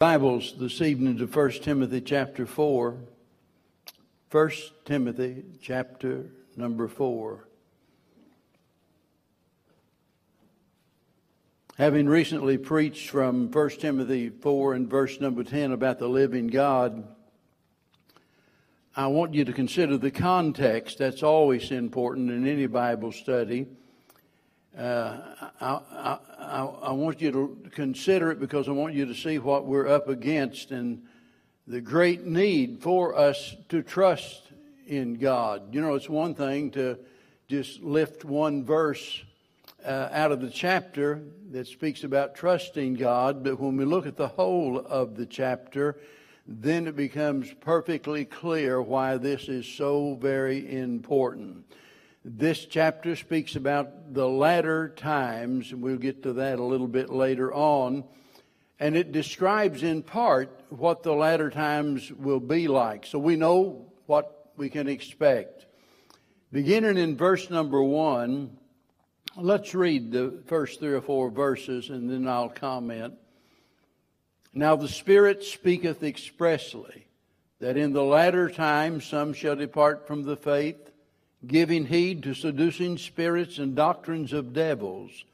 Bibles this evening to 1 Timothy chapter 4. 1 Timothy chapter number 4. Having recently preached from 1 Timothy 4 and verse number 10 about the living God, I want you to consider the context. That's always important in any Bible study. Uh, I, I, I, want you to consider it because I want you to see what we're up against and the great need for us to trust in God. You know, it's one thing to just lift one verse uh, out of the chapter that speaks about trusting God, but when we look at the whole of the chapter, then it becomes perfectly clear why this is so very important. This chapter speaks about the latter times, and we'll get to that a little bit later on. And it describes in part what the latter times will be like. So we know what we can expect. Beginning in verse number one, let's read the first three or four verses and then I'll comment. Now the Spirit speaketh expressly that in the latter times some shall depart from the faith giving heed to seducing spirits and doctrines of devils,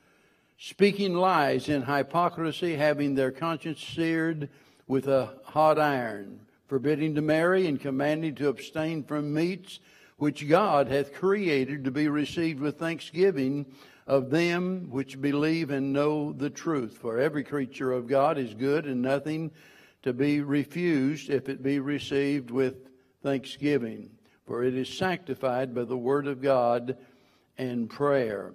speaking lies in hypocrisy, having their conscience seared with a hot iron, forbidding to marry and commanding to abstain from meats which God hath created to be received with thanksgiving of them which believe and know the truth. For every creature of God is good and nothing to be refused if it be received with thanksgiving for it is sanctified by the word of God and prayer.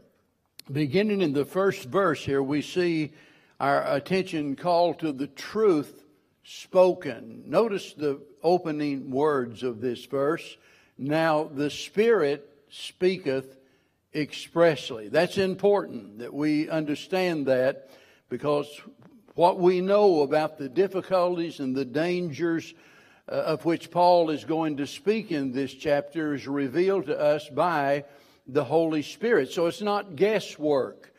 Beginning in the first verse here, we see our attention called to the truth spoken. Notice the opening words of this verse. Now the Spirit speaketh expressly. That's important that we understand that because what we know about the difficulties and the dangers Uh, of which Paul is going to speak in this chapter is revealed to us by the Holy Spirit. So it's not guesswork.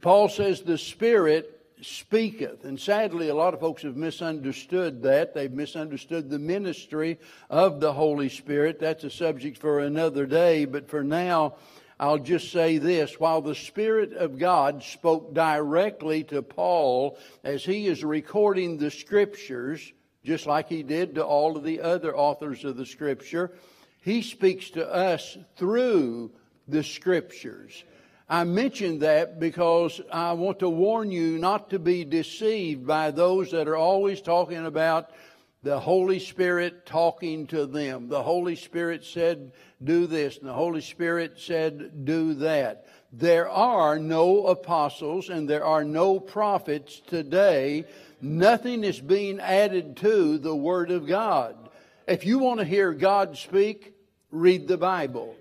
Paul says the Spirit speaketh. And sadly, a lot of folks have misunderstood that. They've misunderstood the ministry of the Holy Spirit. That's a subject for another day. But for now, I'll just say this. While the Spirit of God spoke directly to Paul as he is recording the Scriptures, just like he did to all of the other authors of the scripture. He speaks to us through the scriptures. I mention that because I want to warn you not to be deceived by those that are always talking about the Holy Spirit talking to them. The Holy Spirit said, do this, and the Holy Spirit said, do that. There are no apostles and there are no prophets today Nothing is being added to the Word of God. If you want to hear God speak, read the Bible.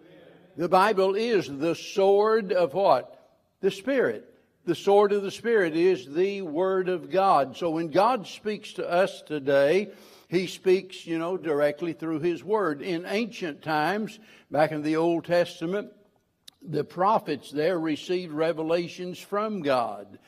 The Bible is the sword of what? The Spirit. The sword of the Spirit is the Word of God. So when God speaks to us today, He speaks, you know, directly through His Word. In ancient times, back in the Old Testament, the prophets there received revelations from God.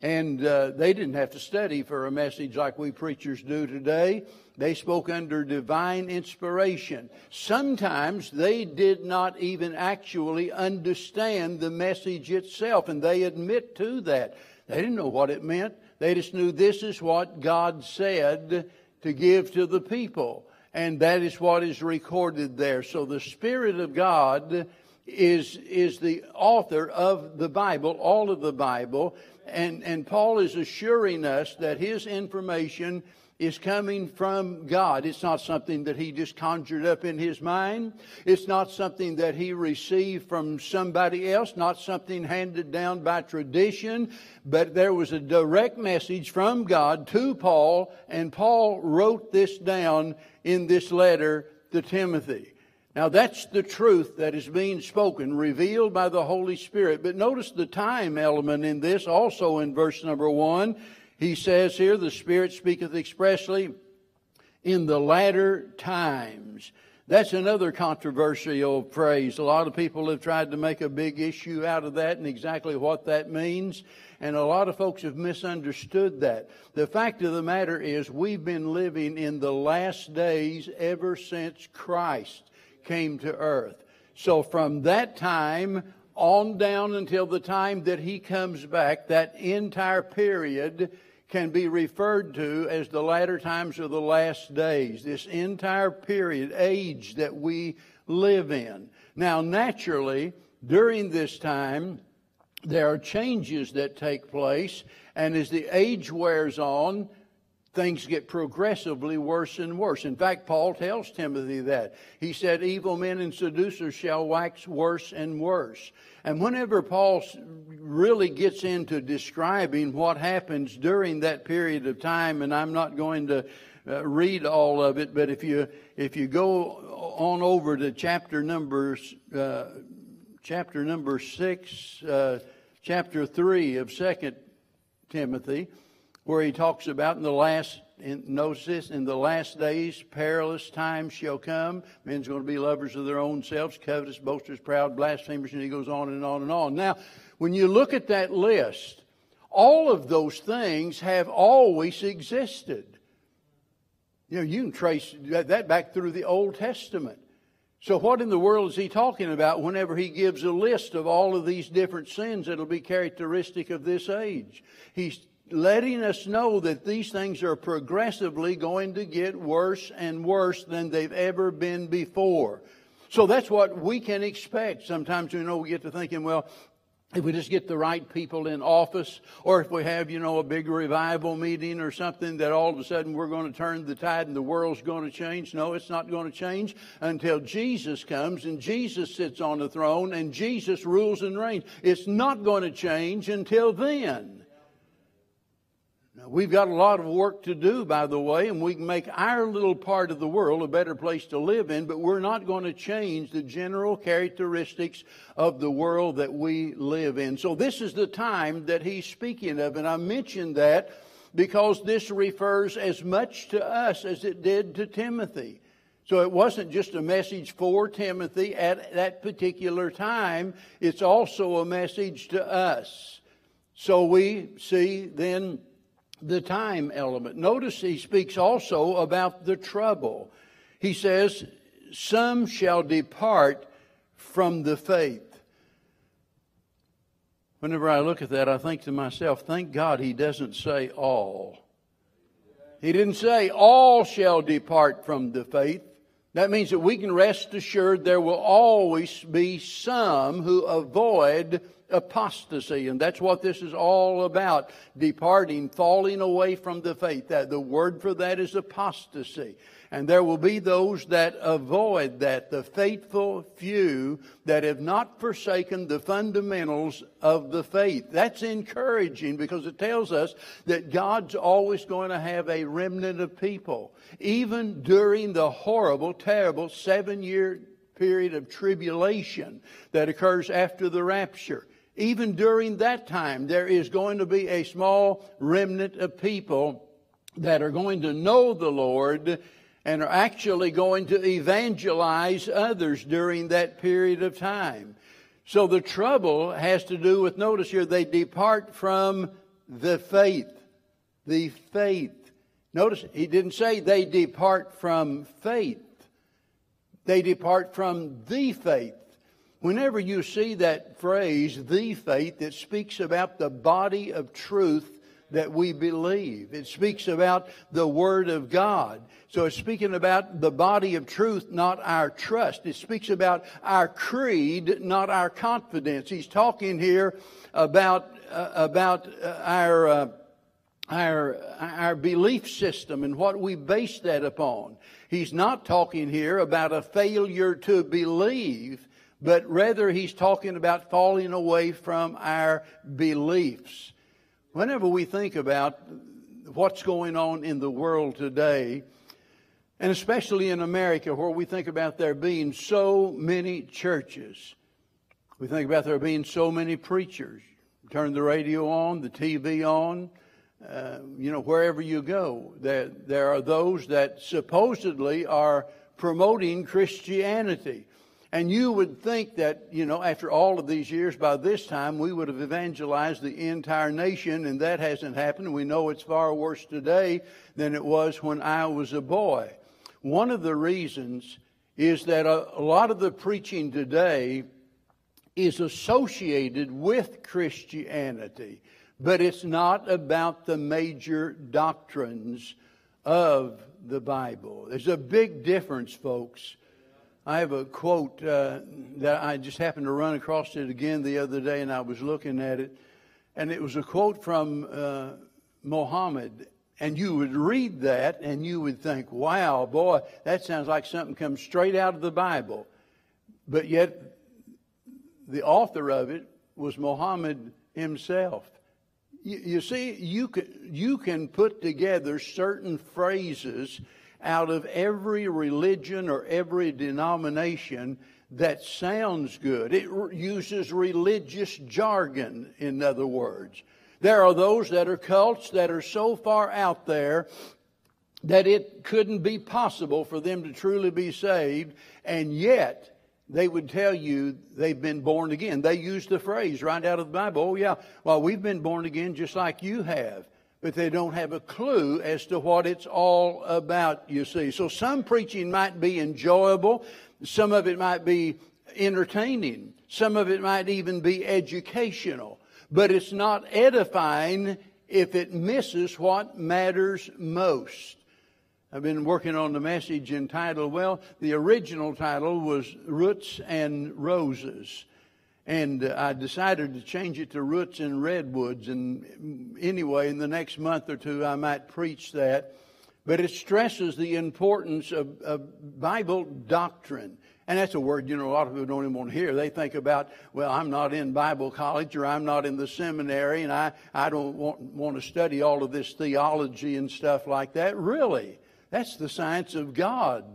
And uh, they didn't have to study for a message like we preachers do today. They spoke under divine inspiration. Sometimes they did not even actually understand the message itself, and they admit to that. They didn't know what it meant. They just knew this is what God said to give to the people. And that is what is recorded there. So the Spirit of God is, is the author of the Bible, all of the Bible. And, and Paul is assuring us that his information is coming from God. It's not something that he just conjured up in his mind. It's not something that he received from somebody else, not something handed down by tradition, but there was a direct message from God to Paul, and Paul wrote this down in this letter to Timothy. Now that's the truth that is being spoken, revealed by the Holy Spirit. But notice the time element in this also in verse number one. He says here, the Spirit speaketh expressly in the latter times. That's another controversial phrase. A lot of people have tried to make a big issue out of that and exactly what that means. And a lot of folks have misunderstood that. The fact of the matter is we've been living in the last days ever since Christ came to earth. So from that time on down until the time that he comes back, that entire period can be referred to as the latter times of the last days, this entire period, age that we live in. Now, naturally, during this time, there are changes that take place, and as the age wears on, things get progressively worse and worse. In fact, Paul tells Timothy that. He said, Evil men and seducers shall wax worse and worse. And whenever Paul really gets into describing what happens during that period of time, and I'm not going to uh, read all of it, but if you if you go on over to chapter number uh, chapter number six, uh, chapter three of Second Timothy, where he talks about in the last in, notice this, in the last days, perilous times shall come. Men's going to be lovers of their own selves, covetous, boasters, proud, blasphemers, and he goes on and on and on. Now, when you look at that list, all of those things have always existed. You know, you can trace that back through the Old Testament. So, what in the world is he talking about whenever he gives a list of all of these different sins that'll be characteristic of this age? He's letting us know that these things are progressively going to get worse and worse than they've ever been before. So that's what we can expect. Sometimes, you know, we get to thinking, well, if we just get the right people in office, or if we have, you know, a big revival meeting or something, that all of a sudden we're going to turn the tide and the world's going to change. No, it's not going to change until Jesus comes and Jesus sits on the throne and Jesus rules and reigns. It's not going to change until then. We've got a lot of work to do, by the way, and we can make our little part of the world a better place to live in, but we're not going to change the general characteristics of the world that we live in. So this is the time that he's speaking of, and I mentioned that because this refers as much to us as it did to Timothy. So it wasn't just a message for Timothy at that particular time, it's also a message to us. So we see then the time element. Notice he speaks also about the trouble. He says, Some shall depart from the faith. Whenever I look at that, I think to myself, thank God he doesn't say all. He didn't say all shall depart from the faith. That means that we can rest assured there will always be some who avoid apostasy. And that's what this is all about departing, falling away from the faith. That, the word for that is apostasy. And there will be those that avoid that, the faithful few that have not forsaken the fundamentals of the faith. That's encouraging because it tells us that God's always going to have a remnant of people, even during the horrible, terrible seven year period of tribulation that occurs after the rapture even during that time, there is going to be a small remnant of people that are going to know the Lord and are actually going to evangelize others during that period of time. So the trouble has to do with, notice here, they depart from the faith. The faith. Notice he didn't say they depart from faith. They depart from the faith. Whenever you see that phrase, the faith, it speaks about the body of truth that we believe. It speaks about the Word of God. So it's speaking about the body of truth, not our trust. It speaks about our creed, not our confidence. He's talking here about, uh, about uh, our, uh, our, our belief system and what we base that upon. He's not talking here about a failure to believe but rather he's talking about falling away from our beliefs. Whenever we think about what's going on in the world today, and especially in America, where we think about there being so many churches, we think about there being so many preachers. Turn the radio on, the TV on, uh, you know, wherever you go, there, there are those that supposedly are promoting Christianity. And you would think that, you know, after all of these years, by this time, we would have evangelized the entire nation, and that hasn't happened. We know it's far worse today than it was when I was a boy. One of the reasons is that a, a lot of the preaching today is associated with Christianity, but it's not about the major doctrines of the Bible. There's a big difference, folks. I have a quote uh, that I just happened to run across it again the other day, and I was looking at it, and it was a quote from uh, Muhammad. And you would read that, and you would think, "Wow, boy, that sounds like something comes straight out of the Bible." But yet, the author of it was Muhammad himself. You, you see, you can, you can put together certain phrases out of every religion or every denomination that sounds good. It uses religious jargon, in other words. There are those that are cults that are so far out there that it couldn't be possible for them to truly be saved, and yet they would tell you they've been born again. They use the phrase right out of the Bible. Oh, yeah, well, we've been born again just like you have. But they don't have a clue as to what it's all about, you see. So some preaching might be enjoyable. Some of it might be entertaining. Some of it might even be educational. But it's not edifying if it misses what matters most. I've been working on the message entitled, well, the original title was Roots and Roses. And I decided to change it to Roots and Redwoods. And anyway, in the next month or two, I might preach that. But it stresses the importance of, of Bible doctrine. And that's a word, you know, a lot of people don't even want to hear. They think about, well, I'm not in Bible college or I'm not in the seminary and I, I don't want, want to study all of this theology and stuff like that. Really? That's the science of God,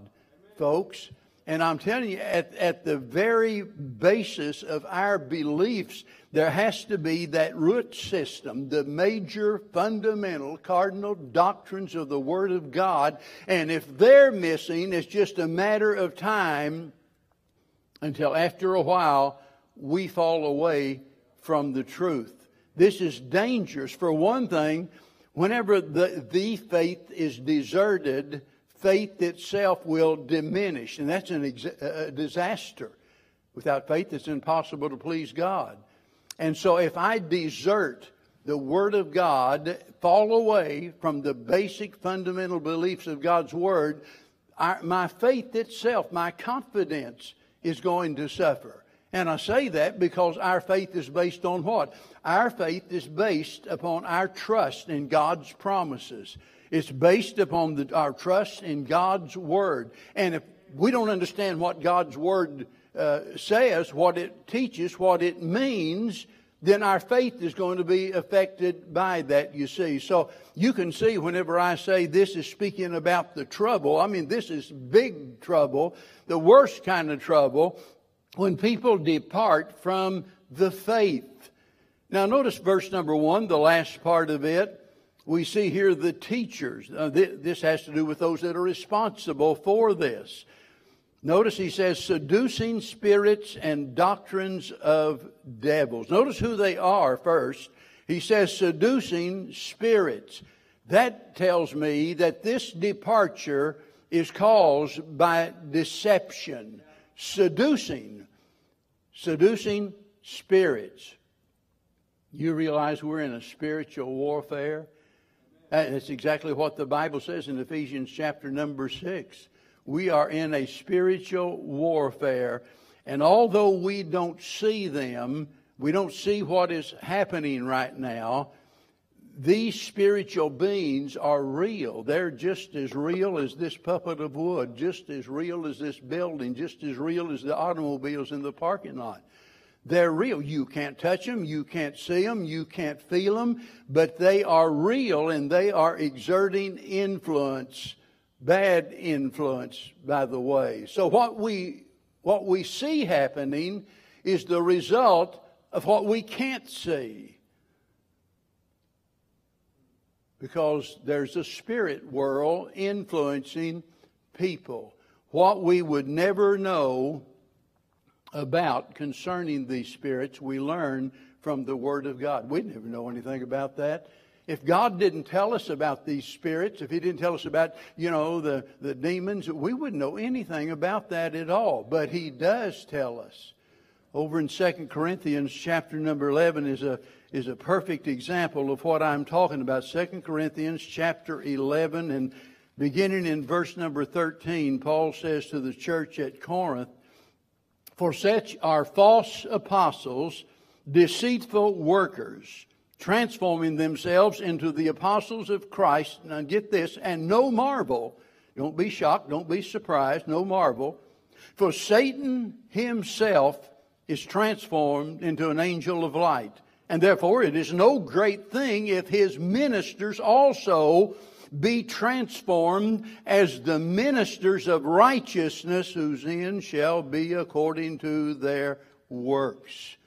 folks. And I'm telling you, at, at the very basis of our beliefs, there has to be that root system, the major fundamental cardinal doctrines of the Word of God. And if they're missing, it's just a matter of time until after a while we fall away from the truth. This is dangerous. For one thing, Whenever the, the faith is deserted, faith itself will diminish, and that's an ex- a disaster. Without faith, it's impossible to please God. And so, if I desert the Word of God, fall away from the basic fundamental beliefs of God's Word, our, my faith itself, my confidence, is going to suffer. And I say that because our faith is based on what? Our faith is based upon our trust in God's promises. It's based upon the, our trust in God's Word. And if we don't understand what God's Word uh, says, what it teaches, what it means, then our faith is going to be affected by that, you see. So you can see whenever I say this is speaking about the trouble, I mean, this is big trouble, the worst kind of trouble, when people depart from the faith. Now, notice verse number one, the last part of it. We see here the teachers. Uh, th- this has to do with those that are responsible for this. Notice he says, seducing spirits and doctrines of devils. Notice who they are first. He says, seducing spirits. That tells me that this departure is caused by deception seducing, seducing spirits. You realize we're in a spiritual warfare? That's exactly what the Bible says in Ephesians chapter number six. We are in a spiritual warfare, and although we don't see them, we don't see what is happening right now, these spiritual beings are real. They're just as real as this puppet of wood, just as real as this building, just as real as the automobiles in the parking lot. They're real. You can't touch them, you can't see them, you can't feel them, but they are real and they are exerting influence, bad influence, by the way. So what we, what we see happening is the result of what we can't see. because there's a spirit world influencing people. what we would never know about concerning these spirits, we learn from the Word of God. We'd never know anything about that. If God didn't tell us about these spirits, if He didn't tell us about, you know, the, the demons, we wouldn't know anything about that at all. But He does tell us. Over in 2 Corinthians chapter number 11 is a, is a perfect example of what I'm talking about. 2 Corinthians chapter 11 and beginning in verse number 13, Paul says to the church at Corinth, For such are false apostles, deceitful workers transforming themselves into the apostles of Christ. Now get this, and no marvel. Don't be shocked, don't be surprised, no marvel. For Satan himself is transformed into an angel of light. And therefore, it is no great thing if his ministers also be transformed as the ministers of righteousness, whose end shall be according to their works.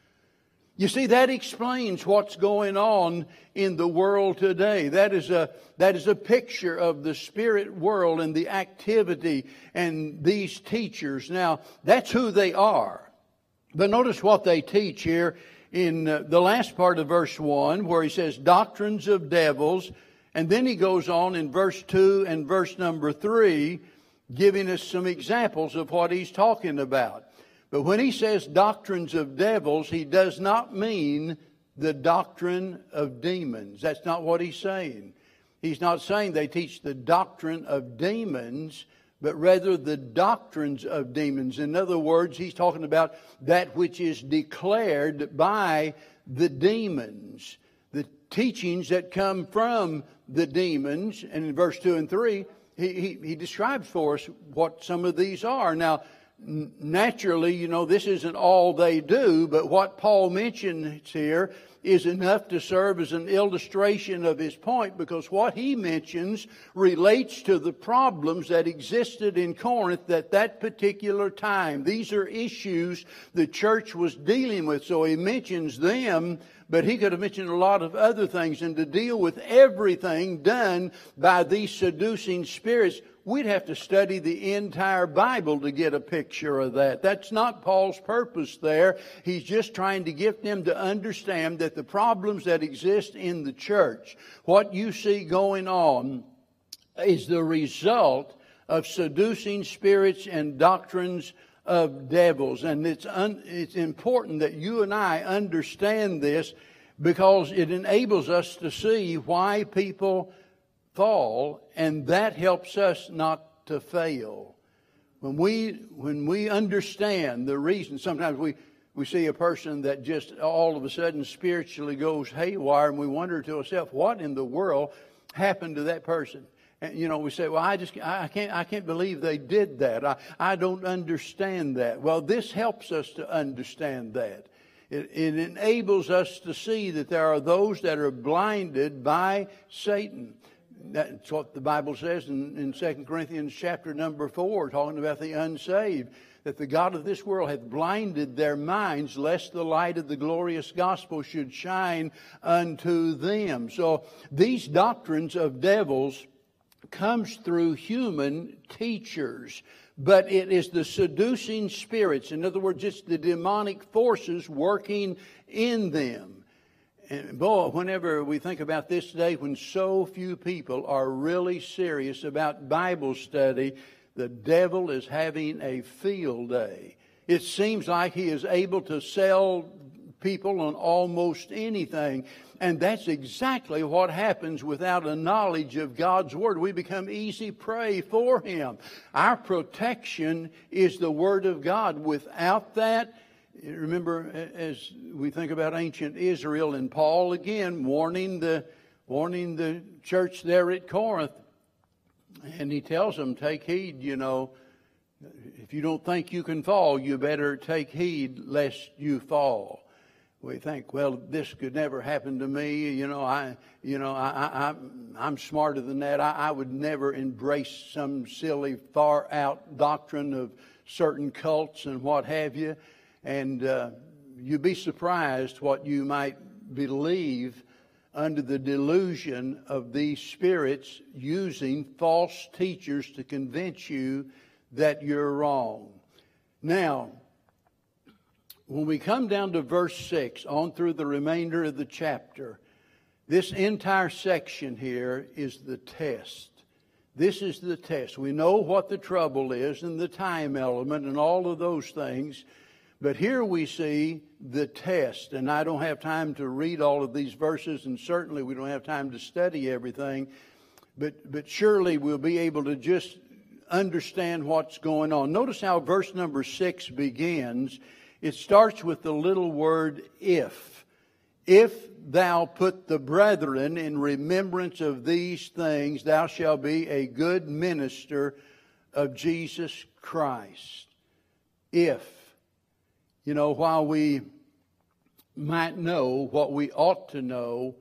You see, that explains what's going on in the world today. That is a, that is a picture of the spirit world and the activity and these teachers. Now, that's who they are. But notice what they teach here in uh, the last part of verse 1 where he says doctrines of devils. And then he goes on in verse 2 and verse number 3 giving us some examples of what he's talking about. But when he says doctrines of devils, he does not mean the doctrine of demons. That's not what he's saying. He's not saying they teach the doctrine of demons, but rather the doctrines of demons. In other words, he's talking about that which is declared by the demons, teachings that come from the demons. And in verse 2 and 3, he, he, he describes for us what some of these are. Now, naturally, you know, this isn't all they do, but what Paul mentions here is enough to serve as an illustration of his point because what he mentions relates to the problems that existed in Corinth at that particular time. These are issues the church was dealing with, so he mentions them but he could have mentioned a lot of other things. And to deal with everything done by these seducing spirits, we'd have to study the entire Bible to get a picture of that. That's not Paul's purpose there. He's just trying to get them to understand that the problems that exist in the church, what you see going on, is the result of seducing spirits and doctrines of devils. And it's, un, it's important that you and I understand this because it enables us to see why people fall, and that helps us not to fail. When we, when we understand the reason, sometimes we, we see a person that just all of a sudden spiritually goes haywire, and we wonder to ourselves, what in the world happened to that person? And, you know, we say, well, I just, I can't, I can't believe they did that. I, I don't understand that. Well, this helps us to understand that. It, it enables us to see that there are those that are blinded by Satan. That's what the Bible says in, in 2 Corinthians chapter number 4, talking about the unsaved, that the God of this world hath blinded their minds, lest the light of the glorious gospel should shine unto them. So these doctrines of devils comes through human teachers but it is the seducing spirits. In other words, it's the demonic forces working in them. And boy, whenever we think about this day when so few people are really serious about Bible study, the devil is having a field day. It seems like he is able to sell people on almost anything. And that's exactly what happens without a knowledge of God's Word. We become easy prey for Him. Our protection is the Word of God. Without that, remember, as we think about ancient Israel and Paul again warning the, warning the church there at Corinth, and he tells them, take heed, you know, if you don't think you can fall, you better take heed lest you fall. We think, well, this could never happen to me. You know, I, you know, I, I, I'm smarter than that. I, I would never embrace some silly, far out doctrine of certain cults and what have you. And uh, you'd be surprised what you might believe under the delusion of these spirits using false teachers to convince you that you're wrong. Now, when we come down to verse 6, on through the remainder of the chapter, this entire section here is the test. This is the test. We know what the trouble is and the time element and all of those things. But here we see the test, and I don't have time to read all of these verses, and certainly we don't have time to study everything. But, but surely we'll be able to just understand what's going on. Notice how verse number six begins. It starts with the little word if. If thou put the brethren in remembrance of these things, thou shalt be a good minister of Jesus Christ. If. You know, while we might know what we ought to know,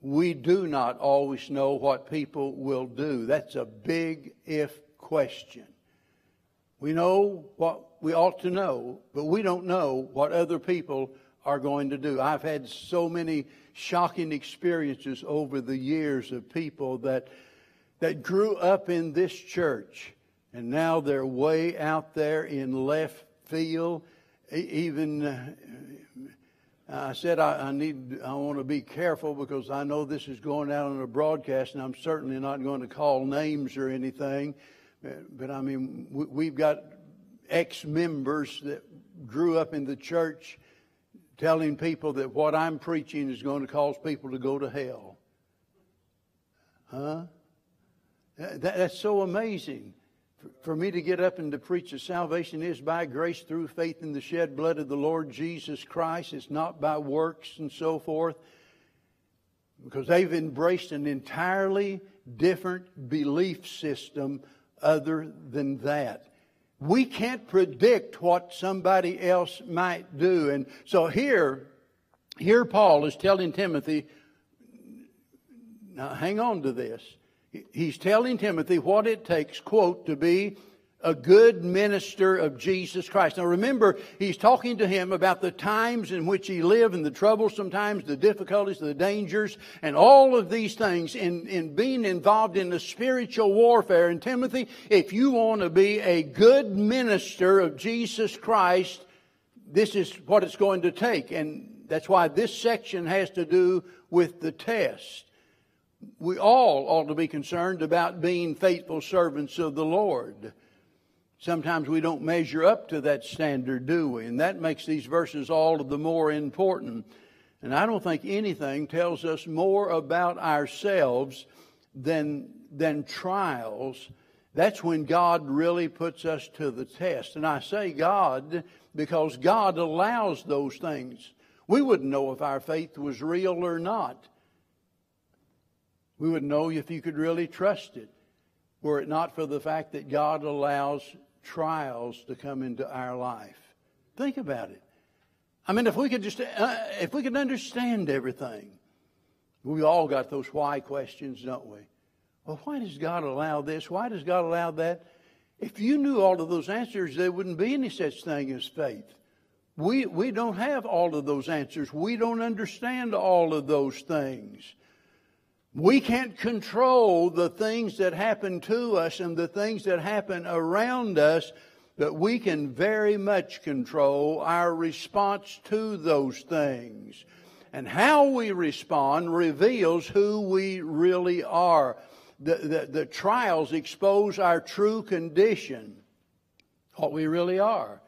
we do not always know what people will do. That's a big if question. We know what we ought to know, but we don't know what other people are going to do. I've had so many shocking experiences over the years of people that that grew up in this church and now they're way out there in left field even uh, I said I, I, need I want to be careful because I know this is going out on a broadcast and I'm certainly not going to call names or anything but I mean, we've got ex members that grew up in the church telling people that what I'm preaching is going to cause people to go to hell. Huh? That, that's so amazing. For me to get up and to preach that salvation is by grace through faith in the shed blood of the Lord Jesus Christ. It's not by works and so forth. Because they've embraced an entirely different belief system other than that. We can't predict what somebody else might do. And so here, here Paul is telling Timothy, now hang on to this. He's telling Timothy what it takes, quote, to be a good minister of Jesus Christ. Now remember, he's talking to him about the times in which he lived and the troubles sometimes, the difficulties, the dangers, and all of these things in, in being involved in the spiritual warfare. And Timothy, if you want to be a good minister of Jesus Christ, this is what it's going to take. And that's why this section has to do with the test. We all ought to be concerned about being faithful servants of the Lord. Sometimes we don't measure up to that standard, do we? And that makes these verses all the more important. And I don't think anything tells us more about ourselves than, than trials. That's when God really puts us to the test. And I say God because God allows those things. We wouldn't know if our faith was real or not. We wouldn't know if you could really trust it were it not for the fact that God allows trials to come into our life. Think about it. I mean, if we could just, uh, if we could understand everything, we all got those why questions, don't we? Well, why does God allow this? Why does God allow that? If you knew all of those answers, there wouldn't be any such thing as faith. We, we don't have all of those answers. We don't understand all of those things. We can't control the things that happen to us and the things that happen around us, but we can very much control our response to those things. And how we respond reveals who we really are. The, the, the trials expose our true condition, what we really are.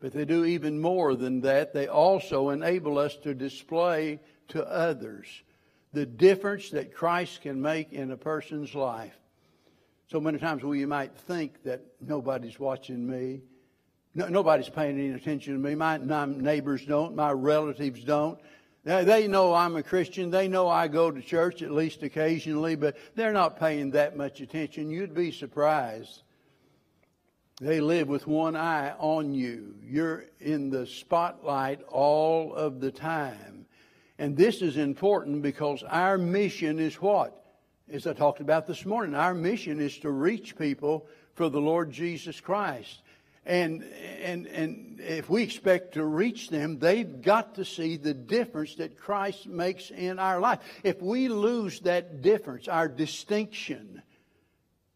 But they do even more than that. They also enable us to display to others the difference that Christ can make in a person's life. So many times we might think that nobody's watching me. No, nobody's paying any attention to me. My, my neighbors don't. My relatives don't. They know I'm a Christian. They know I go to church at least occasionally, but they're not paying that much attention. You'd be surprised. They live with one eye on you. You're in the spotlight all of the time. And this is important because our mission is what? As I talked about this morning, our mission is to reach people for the Lord Jesus Christ. And, and, and if we expect to reach them, they've got to see the difference that Christ makes in our life. If we lose that difference, our distinction,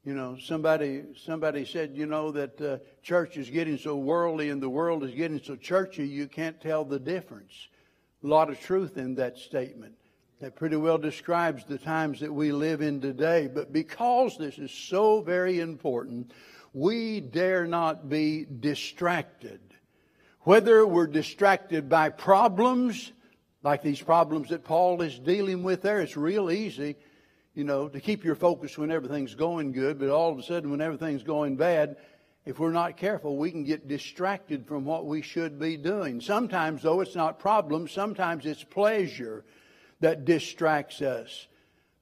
You know, somebody somebody said, you know, that uh, church is getting so worldly and the world is getting so churchy, you can't tell the difference. A lot of truth in that statement. That pretty well describes the times that we live in today. But because this is so very important, we dare not be distracted. Whether we're distracted by problems, like these problems that Paul is dealing with there, it's real easy, you know, to keep your focus when everything's going good, but all of a sudden when everything's going bad, if we're not careful, we can get distracted from what we should be doing. Sometimes, though, it's not problems, sometimes it's pleasure that distracts us.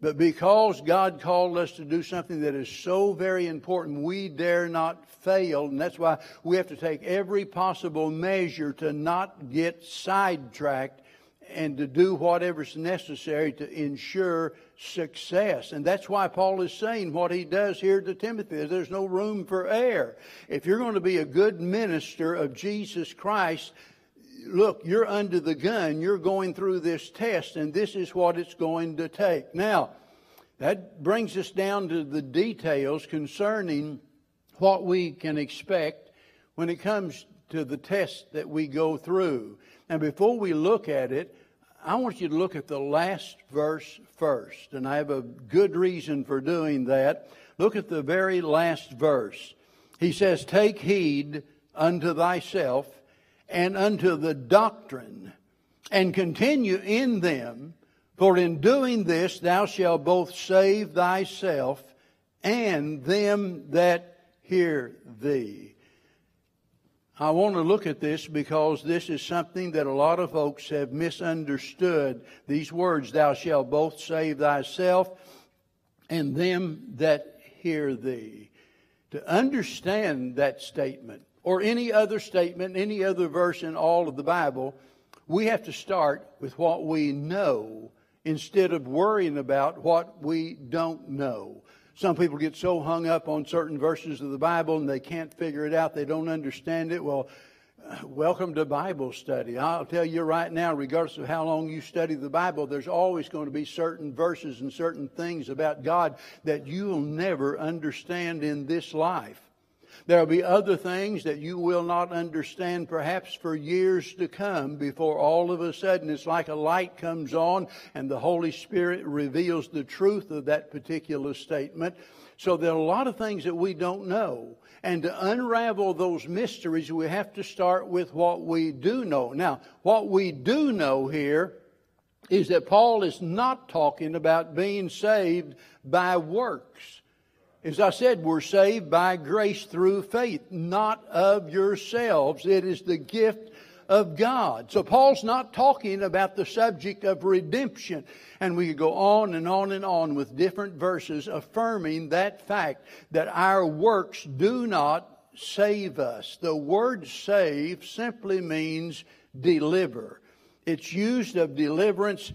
But because God called us to do something that is so very important, we dare not fail. And that's why we have to take every possible measure to not get sidetracked and to do whatever's necessary to ensure success. And that's why Paul is saying what he does here to Timothy. is There's no room for error. If you're going to be a good minister of Jesus Christ, look, you're under the gun. You're going through this test, and this is what it's going to take. Now, that brings us down to the details concerning what we can expect when it comes to the test that we go through. And before we look at it, I want you to look at the last verse first. And I have a good reason for doing that. Look at the very last verse. He says, Take heed unto thyself and unto the doctrine, and continue in them, for in doing this thou shalt both save thyself and them that hear thee. I want to look at this because this is something that a lot of folks have misunderstood. These words, thou shalt both save thyself and them that hear thee. To understand that statement, or any other statement, any other verse in all of the Bible, we have to start with what we know instead of worrying about what we don't know. Some people get so hung up on certain verses of the Bible and they can't figure it out. They don't understand it. Well, welcome to Bible study. I'll tell you right now, regardless of how long you study the Bible, there's always going to be certain verses and certain things about God that you'll never understand in this life. There will be other things that you will not understand perhaps for years to come before all of a sudden it's like a light comes on and the Holy Spirit reveals the truth of that particular statement. So there are a lot of things that we don't know. And to unravel those mysteries, we have to start with what we do know. Now, what we do know here is that Paul is not talking about being saved by works. As I said, we're saved by grace through faith, not of yourselves. It is the gift of God. So Paul's not talking about the subject of redemption. And we could go on and on and on with different verses affirming that fact that our works do not save us. The word save simply means deliver. It's used of deliverance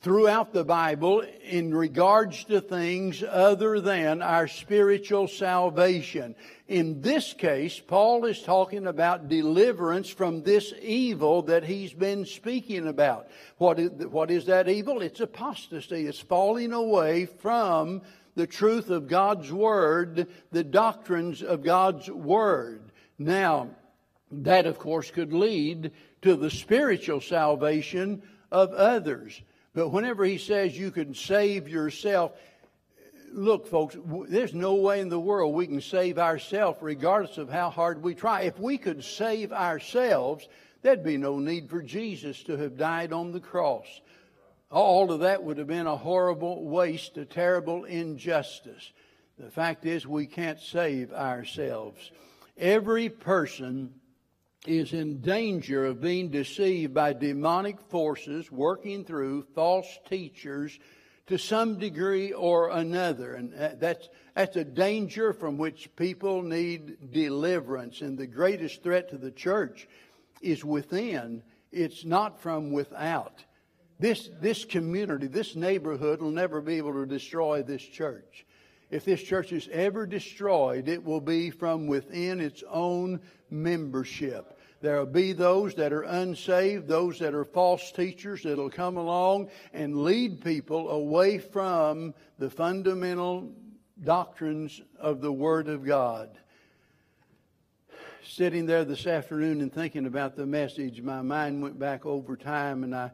throughout the Bible in regards to things other than our spiritual salvation. In this case, Paul is talking about deliverance from this evil that he's been speaking about. What is, what is that evil? It's apostasy. It's falling away from the truth of God's Word, the doctrines of God's Word. Now, that of course could lead to the spiritual salvation of others. But whenever he says you can save yourself, look, folks, there's no way in the world we can save ourselves regardless of how hard we try. If we could save ourselves, there'd be no need for Jesus to have died on the cross. All of that would have been a horrible waste, a terrible injustice. The fact is, we can't save ourselves. Every person is in danger of being deceived by demonic forces working through false teachers to some degree or another. And that's, that's a danger from which people need deliverance. And the greatest threat to the church is within, it's not from without. This, this community, this neighborhood will never be able to destroy this church. If this church is ever destroyed, it will be from within its own membership. There will be those that are unsaved, those that are false teachers that'll come along and lead people away from the fundamental doctrines of the Word of God. Sitting there this afternoon and thinking about the message, my mind went back over time and I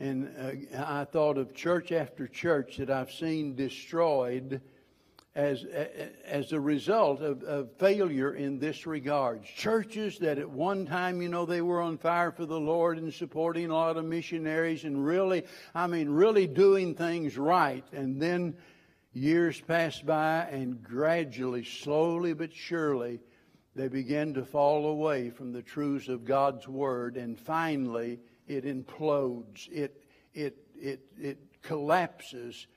and uh, I thought of church after church that I've seen destroyed as, as a result of, of failure in this regard. Churches that at one time, you know, they were on fire for the Lord and supporting a lot of missionaries and really, I mean, really doing things right. And then years passed by and gradually, slowly but surely, they began to fall away from the truths of God's Word and finally it implodes. It, it, it, it collapses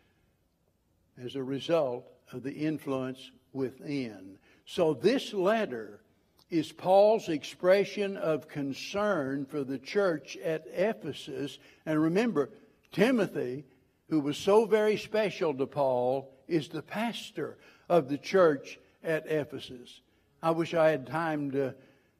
as a result of the influence within. So this letter is Paul's expression of concern for the church at Ephesus. And remember, Timothy, who was so very special to Paul, is the pastor of the church at Ephesus. I wish I had time to,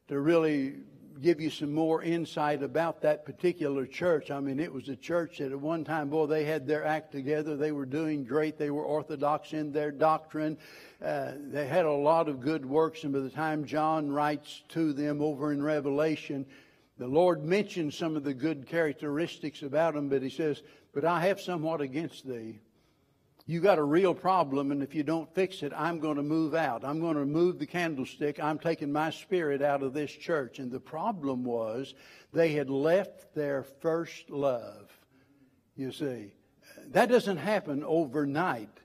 to really give you some more insight about that particular church. I mean, it was a church that at one time, boy, they had their act together. They were doing great. They were orthodox in their doctrine. Uh, they had a lot of good works. And by the time John writes to them over in Revelation, the Lord mentions some of the good characteristics about them, but he says, But I have somewhat against thee you got a real problem, and if you don't fix it, I'm going to move out. I'm going to remove the candlestick. I'm taking my spirit out of this church. And the problem was they had left their first love. You see, that doesn't happen overnight.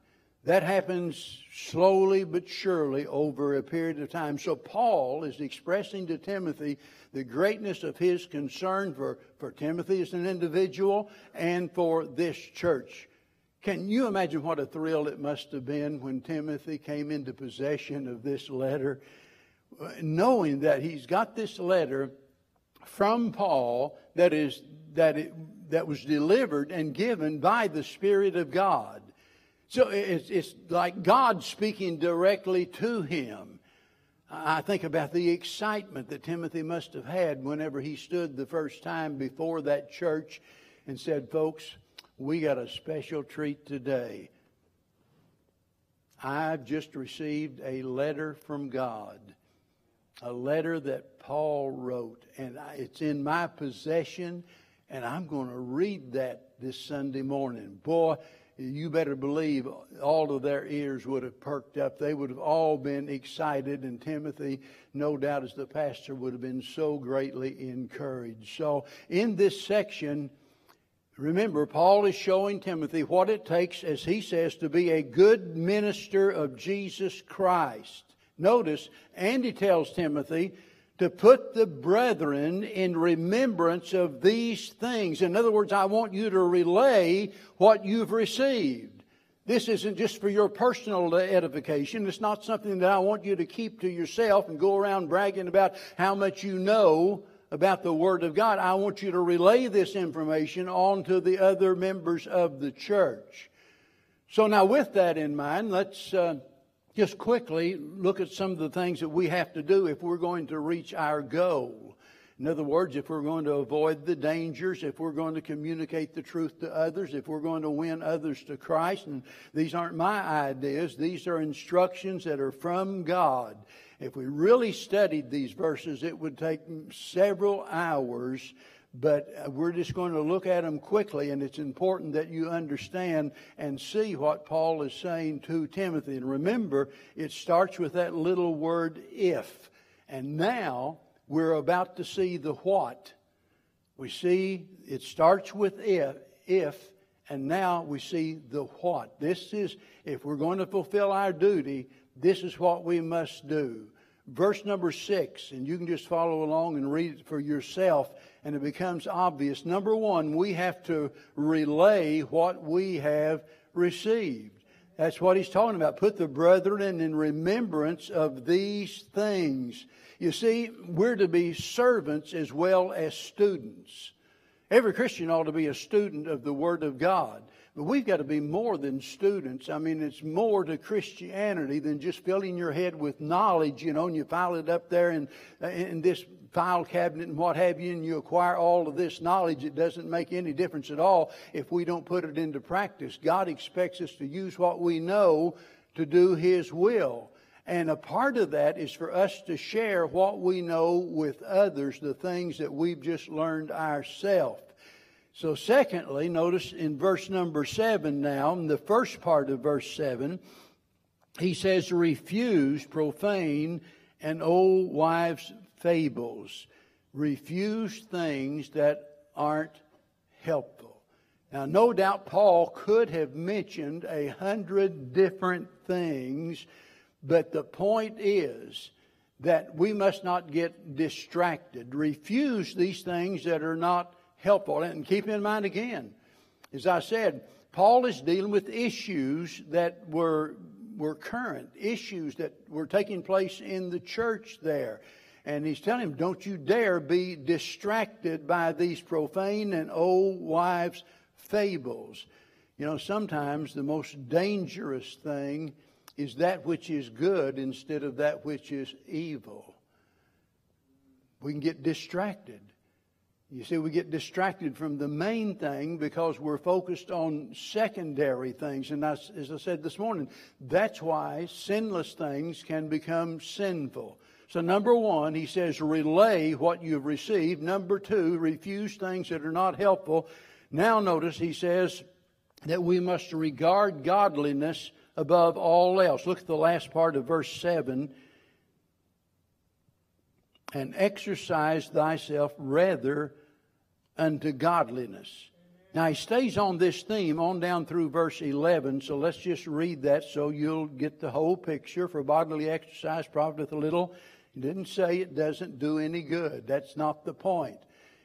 That happens slowly but surely over a period of time. So Paul is expressing to Timothy the greatness of his concern for, for Timothy as an individual and for this church. Can you imagine what a thrill it must have been when Timothy came into possession of this letter, knowing that he's got this letter from Paul that is that it, that was delivered and given by the Spirit of God. So it's, it's like God speaking directly to him. I think about the excitement that Timothy must have had whenever he stood the first time before that church and said, Folks, we got a special treat today. I've just received a letter from God, a letter that Paul wrote, and it's in my possession, and I'm going to read that this Sunday morning. Boy, you better believe all of their ears would have perked up. They would have all been excited, and Timothy, no doubt, as the pastor, would have been so greatly encouraged. So, in this section, Remember, Paul is showing Timothy what it takes, as he says, to be a good minister of Jesus Christ. Notice, and he tells Timothy to put the brethren in remembrance of these things. In other words, I want you to relay what you've received. This isn't just for your personal edification. It's not something that I want you to keep to yourself and go around bragging about how much you know about the Word of God, I want you to relay this information on to the other members of the church. So, now with that in mind, let's uh, just quickly look at some of the things that we have to do if we're going to reach our goal. In other words, if we're going to avoid the dangers, if we're going to communicate the truth to others, if we're going to win others to Christ, and these aren't my ideas, these are instructions that are from God. If we really studied these verses, it would take several hours, but we're just going to look at them quickly, and it's important that you understand and see what Paul is saying to Timothy. And remember, it starts with that little word if. And now we're about to see the what. We see it starts with if, if, and now we see the what. This is, if we're going to fulfill our duty, this is what we must do verse number six, and you can just follow along and read it for yourself, and it becomes obvious. Number one, we have to relay what we have received. That's what he's talking about. Put the brethren in remembrance of these things. You see, we're to be servants as well as students. Every Christian ought to be a student of the Word of God. But we've got to be more than students. I mean, it's more to Christianity than just filling your head with knowledge, you know, and you file it up there in, in this file cabinet and what have you, and you acquire all of this knowledge. It doesn't make any difference at all if we don't put it into practice. God expects us to use what we know to do His will. And a part of that is for us to share what we know with others, the things that we've just learned ourselves. So, secondly, notice in verse number seven now, in the first part of verse seven, he says, refuse profane and old wives' fables. Refuse things that aren't helpful. Now, no doubt Paul could have mentioned a hundred different things, but the point is that we must not get distracted. Refuse these things that are not helpful. And keep in mind again, as I said, Paul is dealing with issues that were, were current, issues that were taking place in the church there. And he's telling him, don't you dare be distracted by these profane and old wives' fables. You know, sometimes the most dangerous thing is that which is good instead of that which is evil. We can get distracted. You see, we get distracted from the main thing because we're focused on secondary things. And as I said this morning, that's why sinless things can become sinful. So, number one, he says, relay what you've received. Number two, refuse things that are not helpful. Now, notice he says that we must regard godliness above all else. Look at the last part of verse 7 and exercise thyself rather unto godliness. Now he stays on this theme on down through verse 11, so let's just read that so you'll get the whole picture. For bodily exercise profiteth a little. He didn't say it doesn't do any good. That's not the point.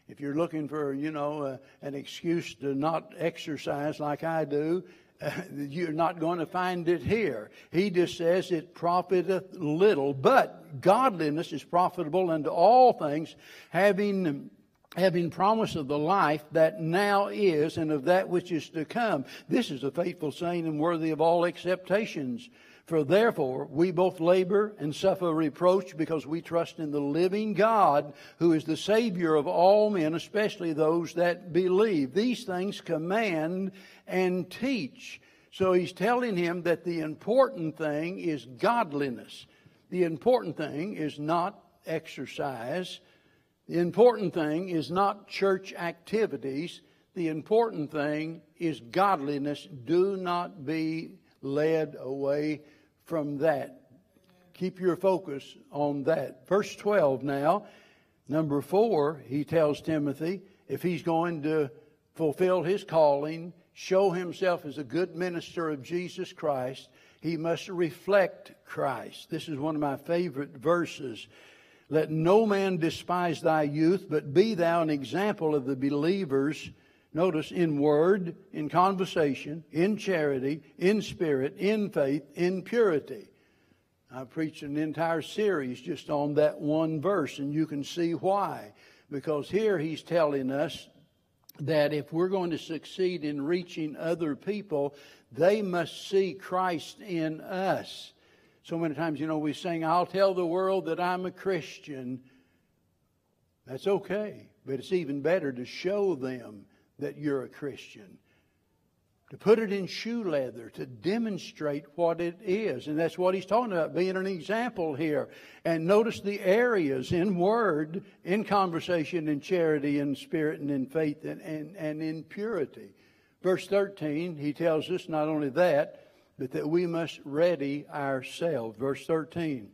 If you're looking for, you know, uh, an excuse to not exercise like I do, uh, you're not going to find it here. He just says it profiteth little, but godliness is profitable unto all things, having having promise of the life that now is and of that which is to come. This is a faithful saying and worthy of all acceptations. For therefore we both labor and suffer reproach because we trust in the living God who is the Savior of all men, especially those that believe. These things command and teach. So he's telling him that the important thing is godliness. The important thing is not exercise. The important thing is not church activities. The important thing is godliness. Do not be led away from that. Keep your focus on that. Verse 12 now, number four, he tells Timothy if he's going to fulfill his calling, show himself as a good minister of Jesus Christ, he must reflect Christ. This is one of my favorite verses. Let no man despise thy youth, but be thou an example of the believers. Notice in word, in conversation, in charity, in spirit, in faith, in purity. I preached an entire series just on that one verse, and you can see why. Because here he's telling us that if we're going to succeed in reaching other people, they must see Christ in us. So many times, you know, we sing, I'll tell the world that I'm a Christian. That's okay. But it's even better to show them that you're a Christian. To put it in shoe leather, to demonstrate what it is. And that's what he's talking about, being an example here. And notice the areas in word, in conversation, in charity, in spirit, and in faith, and, and, and in purity. Verse 13, he tells us not only that, but that we must ready ourselves. Verse 13.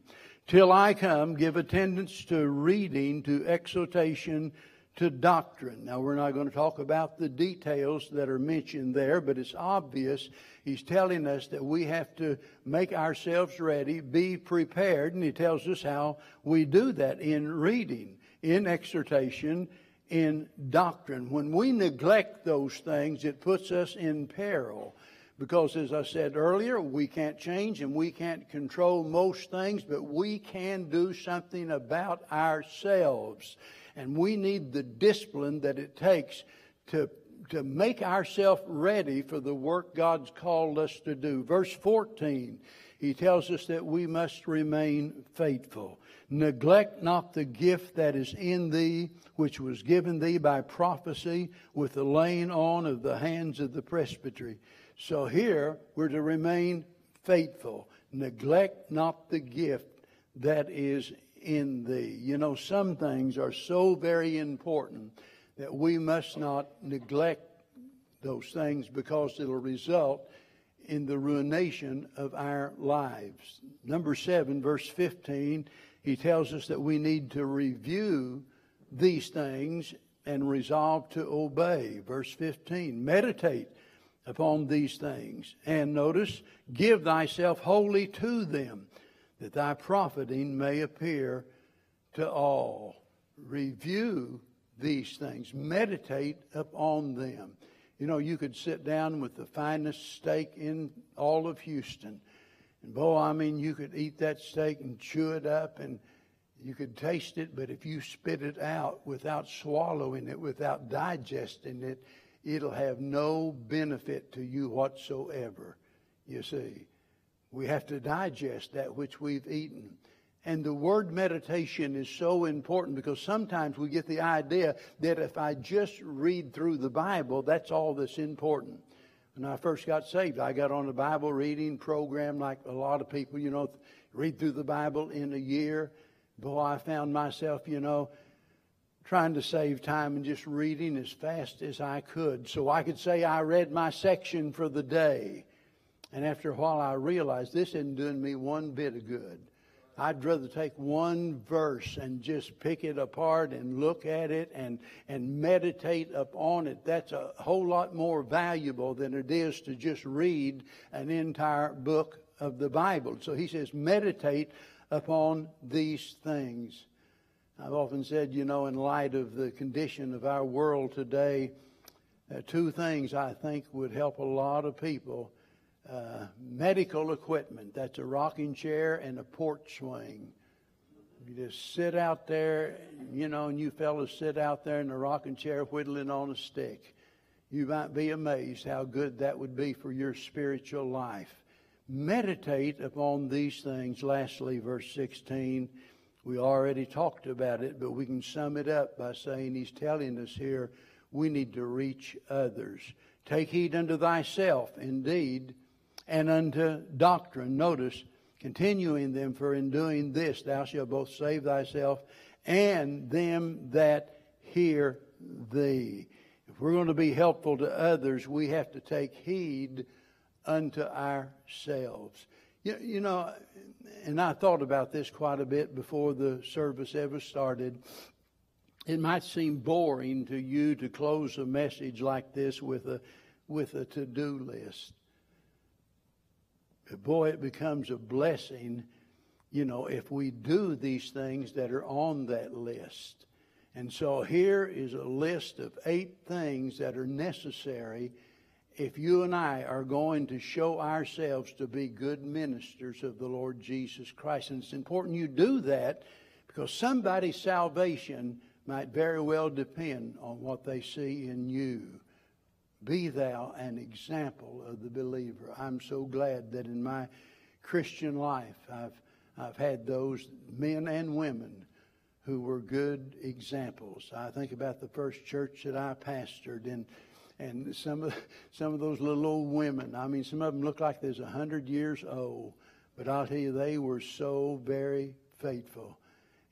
Till I come, give attendance to reading, to exhortation, to doctrine. Now, we're not going to talk about the details that are mentioned there, but it's obvious he's telling us that we have to make ourselves ready, be prepared, and he tells us how we do that in reading, in exhortation, in doctrine. When we neglect those things, it puts us in peril. Because as I said earlier, we can't change and we can't control most things, but we can do something about ourselves. And we need the discipline that it takes to, to make ourselves ready for the work God's called us to do. Verse 14, he tells us that we must remain faithful. Neglect not the gift that is in thee, which was given thee by prophecy with the laying on of the hands of the presbytery. So here we're to remain faithful. Neglect not the gift that is in thee. You know, some things are so very important that we must not neglect those things because it'll result in the ruination of our lives. Number seven, verse 15, he tells us that we need to review these things and resolve to obey. Verse 15, meditate upon these things. And notice, give thyself wholly to them, that thy profiting may appear to all. Review these things, meditate upon them. You know, you could sit down with the finest steak in all of Houston. And boy, I mean, you could eat that steak and chew it up and you could taste it, but if you spit it out without swallowing it, without digesting it, it'll have no benefit to you whatsoever. You see, we have to digest that which we've eaten. And the word meditation is so important because sometimes we get the idea that if I just read through the Bible, that's all that's important. When I first got saved, I got on a Bible reading program like a lot of people, you know, read through the Bible in a year. Boy, I found myself, you know, trying to save time and just reading as fast as I could so I could say I read my section for the day. And after a while, I realized this isn't doing me one bit of good. I'd rather take one verse and just pick it apart and look at it and, and meditate upon it. That's a whole lot more valuable than it is to just read an entire book of the Bible. So he says, meditate upon these things. I've often said, you know, in light of the condition of our world today, uh, two things I think would help a lot of people uh, medical equipment. That's a rocking chair and a porch swing. You just sit out there, you know, and you fellas sit out there in the rocking chair whittling on a stick. You might be amazed how good that would be for your spiritual life. Meditate upon these things. Lastly, verse 16. We already talked about it, but we can sum it up by saying he's telling us here we need to reach others. Take heed unto thyself, indeed, and unto doctrine. Notice, continuing them, for in doing this thou shalt both save thyself and them that hear thee. If we're going to be helpful to others, we have to take heed unto ourselves. You, you know, and I thought about this quite a bit before the service ever started. It might seem boring to you to close a message like this with a with a to-do list But boy, it becomes a blessing, you know, if we do these things that are on that list. And so here is a list of eight things that are necessary if you and I are going to show ourselves to be good ministers of the Lord Jesus Christ. And it's important you do that because somebody's salvation might very well depend on what they see in you. Be thou an example of the believer. I'm so glad that in my Christian life I've, I've had those men and women who were good examples. I think about the first church that I pastored and and some of some of those little old women. I mean, some of them look like they're a hundred years old, but I'll tell you, they were so very faithful.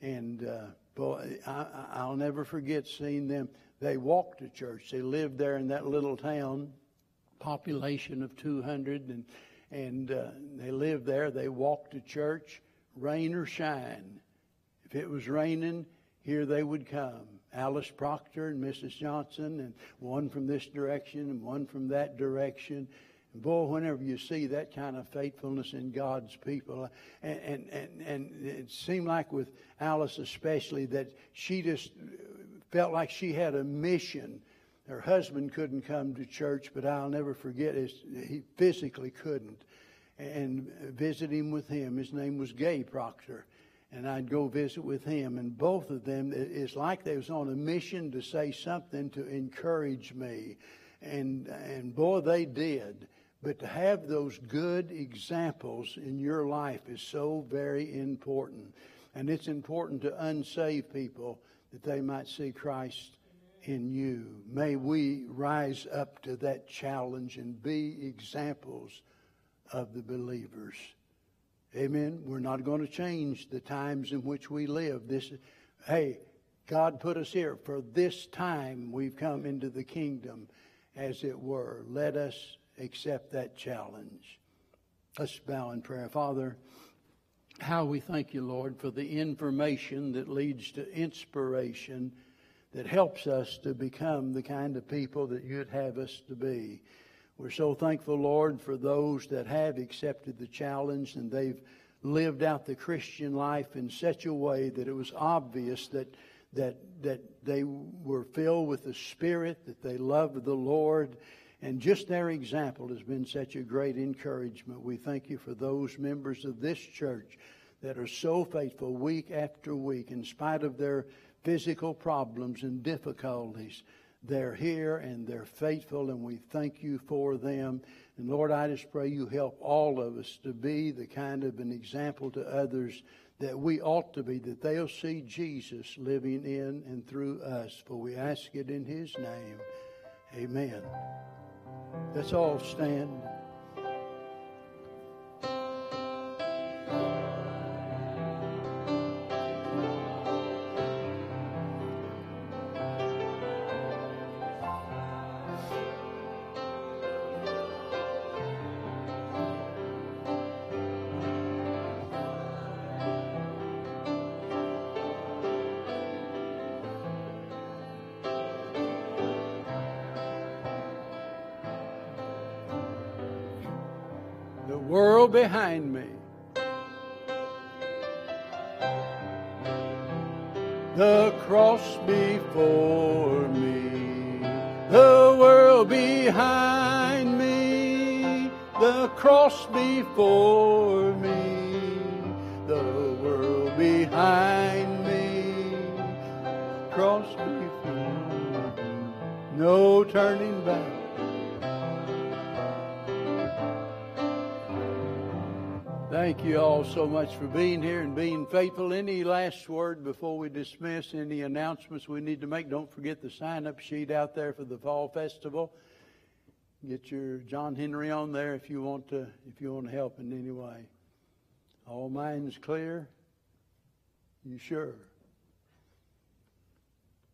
And uh, boy, I, I'll never forget seeing them. They walked to church. They lived there in that little town, population of 200, and and uh, they lived there. They walked to church, rain or shine. If it was raining, here they would come. Alice Proctor and Mrs. Johnson, and one from this direction and one from that direction. And boy, whenever you see that kind of faithfulness in God's people, and, and, and, and it seemed like with Alice especially that she just felt like she had a mission. Her husband couldn't come to church, but I'll never forget. He physically couldn't. And visiting with him, his name was Gay Proctor. And I'd go visit with him. And both of them, it's like they was on a mission to say something to encourage me. And, and boy, they did. But to have those good examples in your life is so very important. And it's important to unsaved people that they might see Christ in you. May we rise up to that challenge and be examples of the believers. Amen. We're not going to change the times in which we live. This, hey, God put us here for this time. We've come into the kingdom, as it were. Let us accept that challenge. Let's bow in prayer. Father, how we thank you, Lord, for the information that leads to inspiration that helps us to become the kind of people that you'd have us to be. We're so thankful, Lord, for those that have accepted the challenge and they've lived out the Christian life in such a way that it was obvious that that that they were filled with the Spirit, that they loved the Lord, and just their example has been such a great encouragement. We thank you for those members of this church that are so faithful week after week, in spite of their physical problems and difficulties. They're here and they're faithful, and we thank you for them. And Lord, I just pray you help all of us to be the kind of an example to others that we ought to be, that they'll see Jesus living in and through us. For we ask it in his name. Amen. Let's all stand. Behind much for being here and being faithful. Any last word before we dismiss? Any announcements we need to make? Don't forget the sign up sheet out there for the fall festival. Get your John Henry on there if you want to if you want to help in any way. All minds clear? You sure?